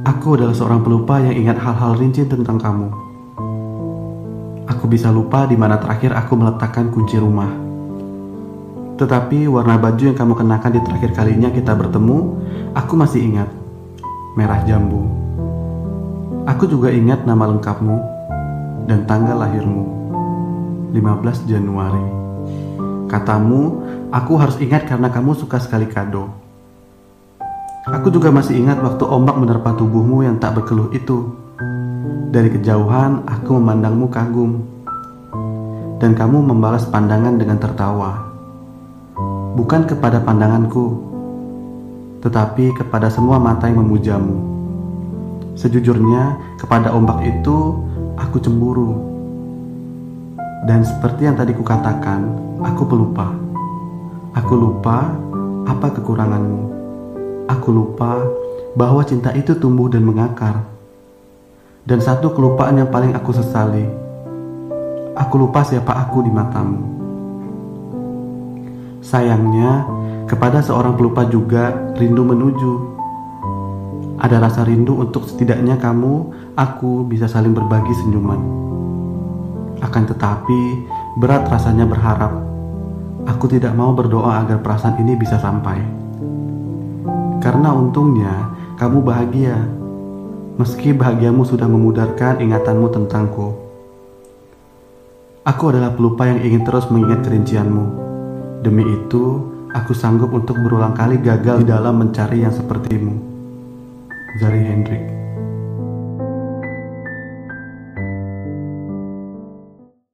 Aku adalah seorang pelupa yang ingat hal-hal rinci tentang kamu. Aku bisa lupa di mana terakhir aku meletakkan kunci rumah. Tetapi warna baju yang kamu kenakan di terakhir kalinya kita bertemu, aku masih ingat. Merah jambu. Aku juga ingat nama lengkapmu dan tanggal lahirmu. 15 Januari. Katamu, aku harus ingat karena kamu suka sekali kado. Aku juga masih ingat waktu ombak menerpa tubuhmu yang tak berkeluh itu. Dari kejauhan, aku memandangmu kagum. Dan kamu membalas pandangan dengan tertawa. Bukan kepada pandanganku, tetapi kepada semua mata yang memujamu. Sejujurnya, kepada ombak itu, aku cemburu. Dan seperti yang tadi kukatakan, aku pelupa. Aku lupa apa kekuranganmu. Aku lupa bahwa cinta itu tumbuh dan mengakar. Dan satu kelupaan yang paling aku sesali. Aku lupa siapa aku di matamu. Sayangnya, kepada seorang pelupa juga rindu menuju. Ada rasa rindu untuk setidaknya kamu, aku bisa saling berbagi senyuman. Akan tetapi, berat rasanya berharap. Aku tidak mau berdoa agar perasaan ini bisa sampai. Karena untungnya kamu bahagia, meski bahagiamu sudah memudarkan ingatanmu tentangku. Aku adalah pelupa yang ingin terus mengingat kerincianmu. Demi itu, aku sanggup untuk berulang kali gagal di dalam mencari yang sepertimu. Zari Hendrik